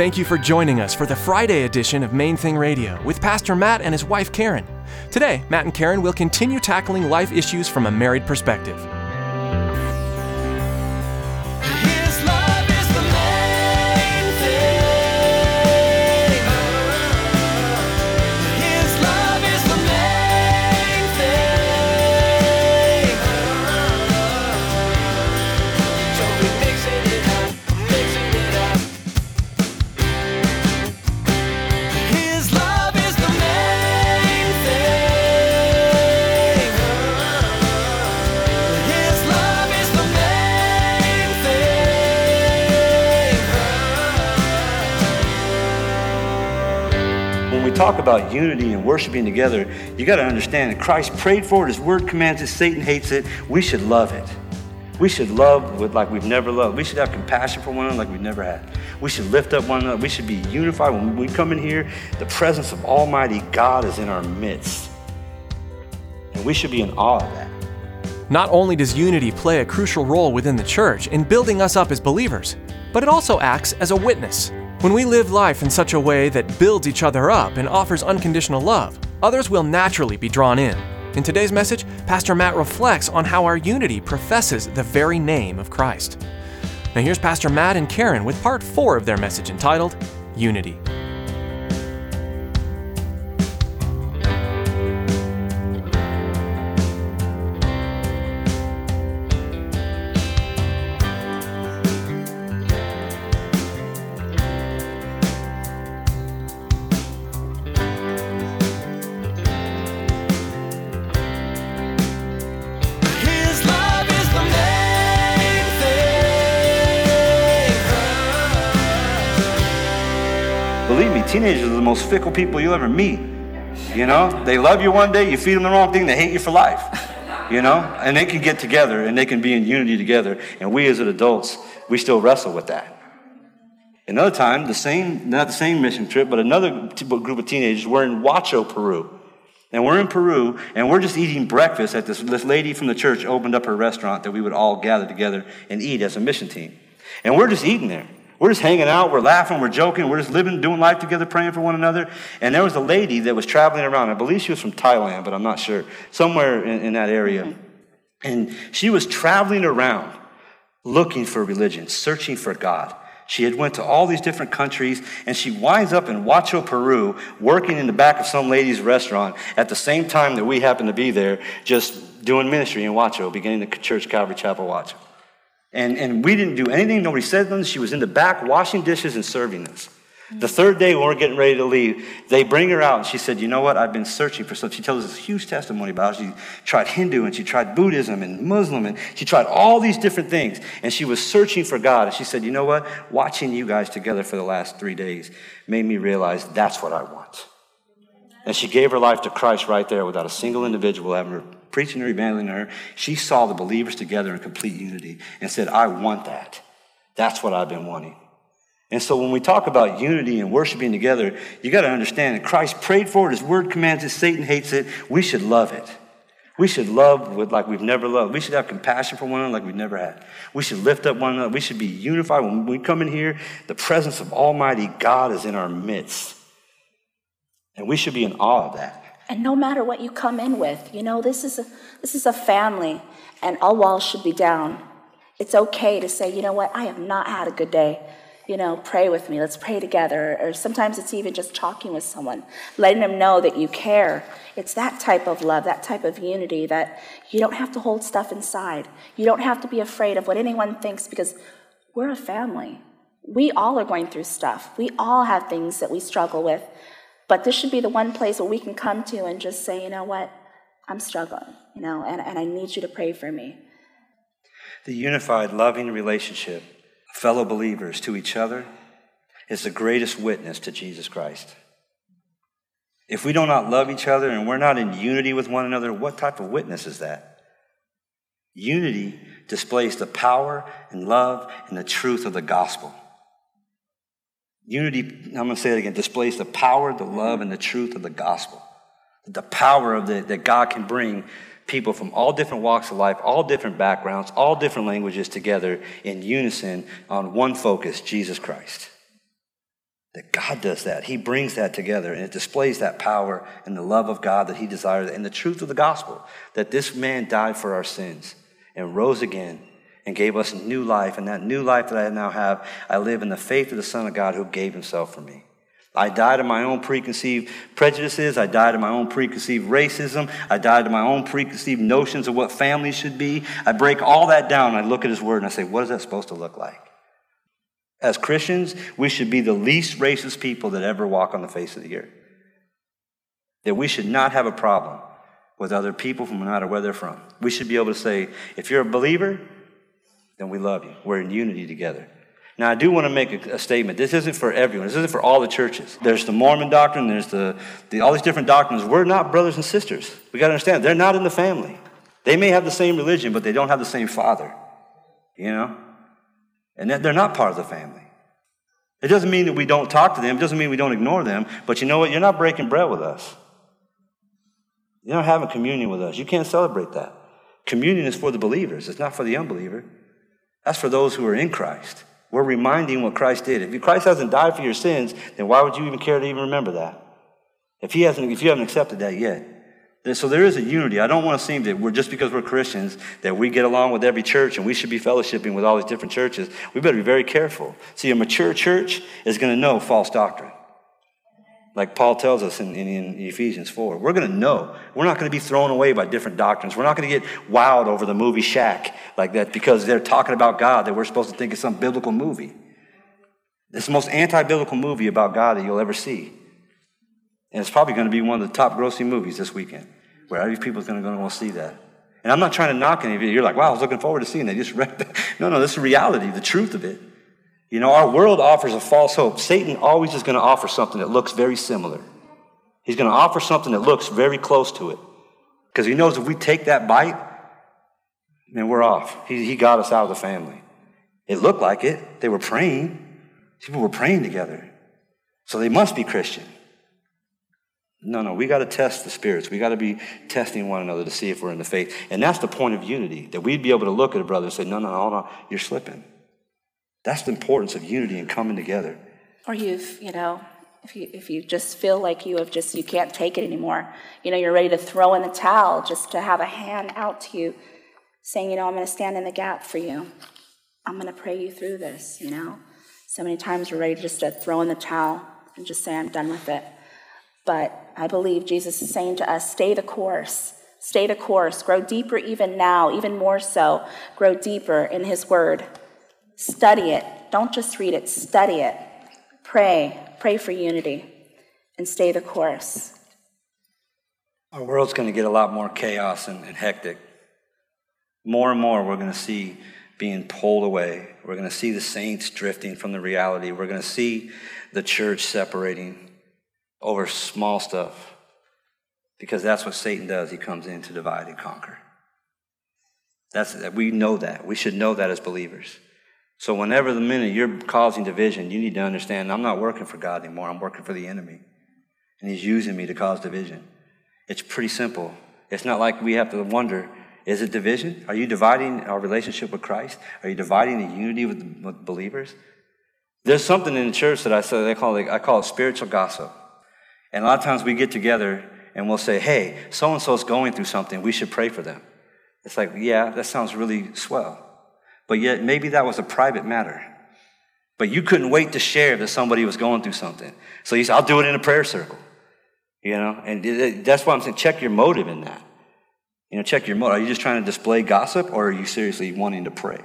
Thank you for joining us for the Friday edition of Main Thing Radio with Pastor Matt and his wife Karen. Today, Matt and Karen will continue tackling life issues from a married perspective. When we talk about unity and worshiping together, you got to understand that Christ prayed for it, His Word commands it, Satan hates it. We should love it. We should love with like we've never loved. We should have compassion for one another like we've never had. We should lift up one another. We should be unified. When we come in here, the presence of Almighty God is in our midst. And we should be in awe of that. Not only does unity play a crucial role within the church in building us up as believers, but it also acts as a witness. When we live life in such a way that builds each other up and offers unconditional love, others will naturally be drawn in. In today's message, Pastor Matt reflects on how our unity professes the very name of Christ. Now, here's Pastor Matt and Karen with part four of their message entitled Unity. Believe me, teenagers are the most fickle people you'll ever meet. You know, they love you one day, you feed them the wrong thing, they hate you for life. You know, and they can get together and they can be in unity together. And we as adults, we still wrestle with that. Another time, the same, not the same mission trip, but another group of teenagers, we're in Huacho, Peru. And we're in Peru, and we're just eating breakfast at this, this lady from the church opened up her restaurant that we would all gather together and eat as a mission team. And we're just eating there. We're just hanging out, we're laughing, we're joking, we're just living, doing life together, praying for one another. And there was a lady that was traveling around. I believe she was from Thailand, but I'm not sure. Somewhere in, in that area. And she was traveling around looking for religion, searching for God. She had went to all these different countries, and she winds up in Huacho, Peru, working in the back of some lady's restaurant at the same time that we happen to be there, just doing ministry in Huacho, beginning the church Calvary Chapel Huacho. And, and we didn't do anything. Nobody said nothing. She was in the back washing dishes and serving us. The third day, when we're getting ready to leave, they bring her out and she said, You know what? I've been searching for something. She tells us this huge testimony about she tried Hindu and she tried Buddhism and Muslim and she tried all these different things. And she was searching for God. And she said, You know what? Watching you guys together for the last three days made me realize that's what I want. And she gave her life to Christ right there without a single individual her preaching or evangelizing her. She saw the believers together in complete unity and said, I want that. That's what I've been wanting. And so when we talk about unity and worshiping together, you got to understand that Christ prayed for it, his word commands it, Satan hates it. We should love it. We should love with like we've never loved. We should have compassion for one another like we've never had. We should lift up one another. We should be unified. When we come in here, the presence of Almighty God is in our midst. And we should be in awe of that. And no matter what you come in with, you know, this is a, this is a family, and all walls should be down. It's okay to say, you know what, I have not had a good day. You know, pray with me. Let's pray together. Or sometimes it's even just talking with someone, letting them know that you care. It's that type of love, that type of unity that you don't have to hold stuff inside. You don't have to be afraid of what anyone thinks because we're a family. We all are going through stuff. We all have things that we struggle with. But this should be the one place where we can come to and just say, you know what, I'm struggling, you know, and, and I need you to pray for me. The unified, loving relationship of fellow believers to each other is the greatest witness to Jesus Christ. If we do not love each other and we're not in unity with one another, what type of witness is that? Unity displays the power and love and the truth of the gospel. Unity, I'm going to say it again, displays the power, the love, and the truth of the gospel. The power of the, that God can bring people from all different walks of life, all different backgrounds, all different languages together in unison on one focus Jesus Christ. That God does that. He brings that together and it displays that power and the love of God that He desires and the truth of the gospel that this man died for our sins and rose again and gave us new life. And that new life that I now have, I live in the faith of the Son of God who gave Himself for me. I died to my own preconceived prejudices. I died to my own preconceived racism. I died to my own preconceived notions of what family should be. I break all that down I look at His Word and I say, what is that supposed to look like? As Christians, we should be the least racist people that ever walk on the face of the earth. That we should not have a problem with other people from no matter where they're from. We should be able to say, if you're a believer, then we love you. We're in unity together. Now, I do want to make a, a, statement. This isn't for everyone. This isn't for all the churches. There's the Mormon doctrine. There's the, the all these different doctrines. We're not brothers and sisters. We got to understand they're not in the family. They may have the same religion, but they don't have the same father. You know, and they're not part of the family. It doesn't mean that we don't talk to them. It doesn't mean we don't ignore them. But you know what? You're not breaking bread with us. You're not having communion with us. You can't celebrate that. Communion is for the believers. It's not for the unbeliever. That's for those who are in Christ. We're reminding what Christ did. If Christ hasn't died for your sins, then why would you even care to even remember that? If he hasn't, if you haven't accepted that yet. So there is a unity. I don't want to seem that we're just because we're Christians that we get along with every church and we should be fellowshipping with all these different churches. We better be very careful. See, a mature church is going to know false doctrine. Like Paul tells us in, in, in Ephesians 4. We're going to know. We're not going to be thrown away by different doctrines. We're not going to get wowed over the movie Shack like that because they're talking about God that we're supposed to think is some biblical movie. It's the most anti biblical movie about God that you'll ever see. And it's probably going to be one of the top grossing movies this weekend where every people's going to go and see that. And I'm not trying to knock any of you. You're like, wow, I was looking forward to seeing that. You just read that. No, no, this is reality, the truth of it. You know, our world offers a false hope. Satan always is going to offer something that looks very similar. He's going to offer something that looks very close to it. Because he knows if we take that bite, then we're off. He, he got us out of the family. It looked like it. They were praying. People were praying together. So they must be Christian. No, no, we got to test the spirits. We got to be testing one another to see if we're in the faith. And that's the point of unity, that we'd be able to look at a brother and say, no, no, hold on, you're slipping. That's the importance of unity and coming together. Or you've, you know, if you if you just feel like you have just you can't take it anymore, you know, you're ready to throw in the towel, just to have a hand out to you, saying, you know, I'm going to stand in the gap for you. I'm going to pray you through this. You know, so many times we're ready just to throw in the towel and just say, I'm done with it. But I believe Jesus is saying to us, stay the course. Stay the course. Grow deeper even now, even more so. Grow deeper in His Word. Study it. Don't just read it, study it. Pray. Pray for unity and stay the course. Our world's going to get a lot more chaos and, and hectic. More and more, we're going to see being pulled away. We're going to see the saints drifting from the reality. We're going to see the church separating over small stuff because that's what Satan does. He comes in to divide and conquer. That's, we know that. We should know that as believers. So whenever the minute you're causing division, you need to understand I'm not working for God anymore. I'm working for the enemy. And he's using me to cause division. It's pretty simple. It's not like we have to wonder, is it division? Are you dividing our relationship with Christ? Are you dividing the unity with, with believers? There's something in the church that I say they call it, I call it spiritual gossip. And a lot of times we get together and we'll say, hey, so and so's going through something. We should pray for them. It's like, yeah, that sounds really swell but yet maybe that was a private matter. But you couldn't wait to share that somebody was going through something. So you said, I'll do it in a prayer circle. You know, and that's why I'm saying check your motive in that. You know, check your motive. Are you just trying to display gossip or are you seriously wanting to pray?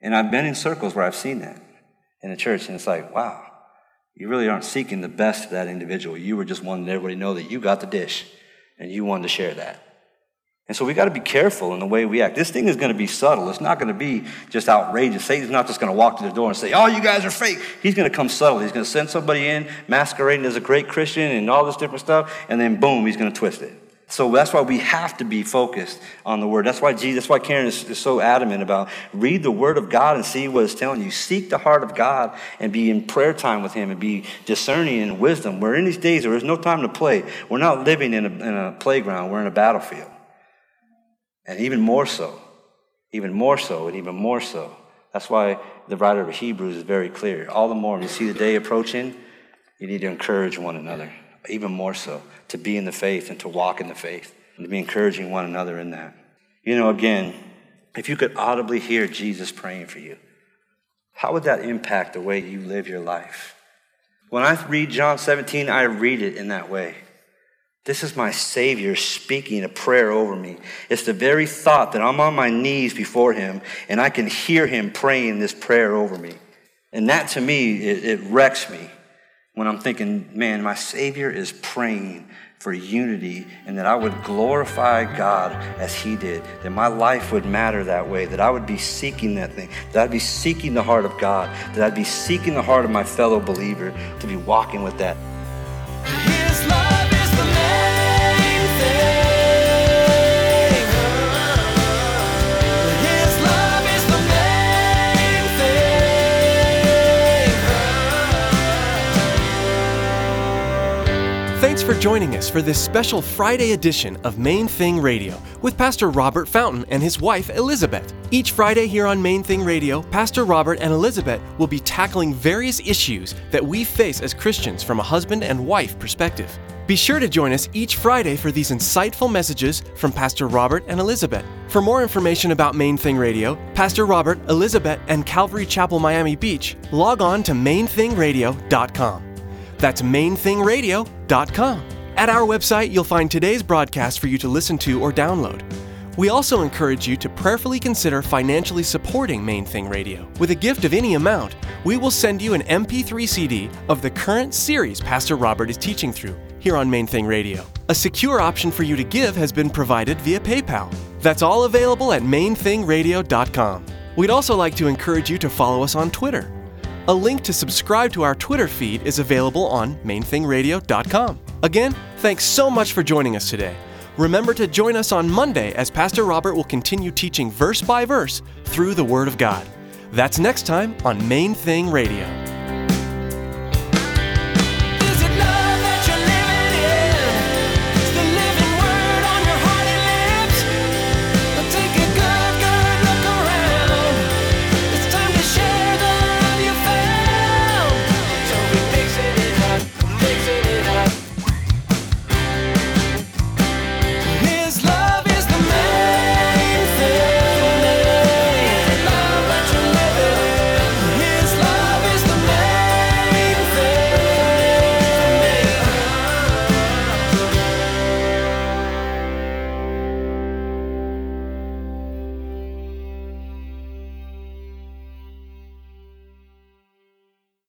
And I've been in circles where I've seen that in the church, and it's like, wow, you really aren't seeking the best of that individual. You were just wanting everybody to know that you got the dish and you wanted to share that. And so we got to be careful in the way we act. This thing is going to be subtle. It's not going to be just outrageous. Satan's not just going to walk to the door and say, Oh, you guys are fake. He's going to come subtle. He's going to send somebody in masquerading as a great Christian and all this different stuff, and then boom, he's going to twist it. So that's why we have to be focused on the word. That's why Jesus, that's why Karen is, is, so adamant about read the word of God and see what it's telling you. Seek the heart of God and be in prayer time with him and be discerning in wisdom. We're in these days where there's no time to play. We're not living in a, in a playground. We're in a battlefield. And even more so, even more so, and even more so. That's why the writer of Hebrews is very clear. All the more, when you see the day approaching, You need to encourage one another, even more so, to be in the faith and to walk in the faith and to be encouraging one another in that. You know, again, if you could audibly hear Jesus praying for you, how would that impact the way you live your life? When I read John 17, I read it in that way. This is my Savior speaking a prayer over me. It's the very thought that I'm on my knees before Him and I can hear Him praying this prayer over me. And that to me, it, it wrecks me when I'm thinking, man, my Savior is praying for unity and that I would glorify God as He did, that my life would matter that way, that I would be seeking that thing, that I'd be seeking the heart of God, that I'd be seeking the heart of my fellow believer to be walking with that. For joining us for this special Friday edition of Main Thing Radio with Pastor Robert Fountain and his wife Elizabeth. Each Friday here on Main Thing Radio, Pastor Robert and Elizabeth will be tackling various issues that we face as Christians from a husband and wife perspective. Be sure to join us each Friday for these insightful messages from Pastor Robert and Elizabeth. For more information about Main Thing Radio, Pastor Robert, Elizabeth, and Calvary Chapel Miami Beach, log on to mainthingradio.com. That's mainthingradio.com. At our website, you'll find today's broadcast for you to listen to or download. We also encourage you to prayerfully consider financially supporting Main Thing Radio. With a gift of any amount, we will send you an MP3 CD of the current series Pastor Robert is teaching through here on Main Thing Radio. A secure option for you to give has been provided via PayPal. That's all available at mainthingradio.com. We'd also like to encourage you to follow us on Twitter. A link to subscribe to our Twitter feed is available on mainthingradio.com. Again, thanks so much for joining us today. Remember to join us on Monday as Pastor Robert will continue teaching verse by verse through the Word of God. That's next time on Main Thing Radio.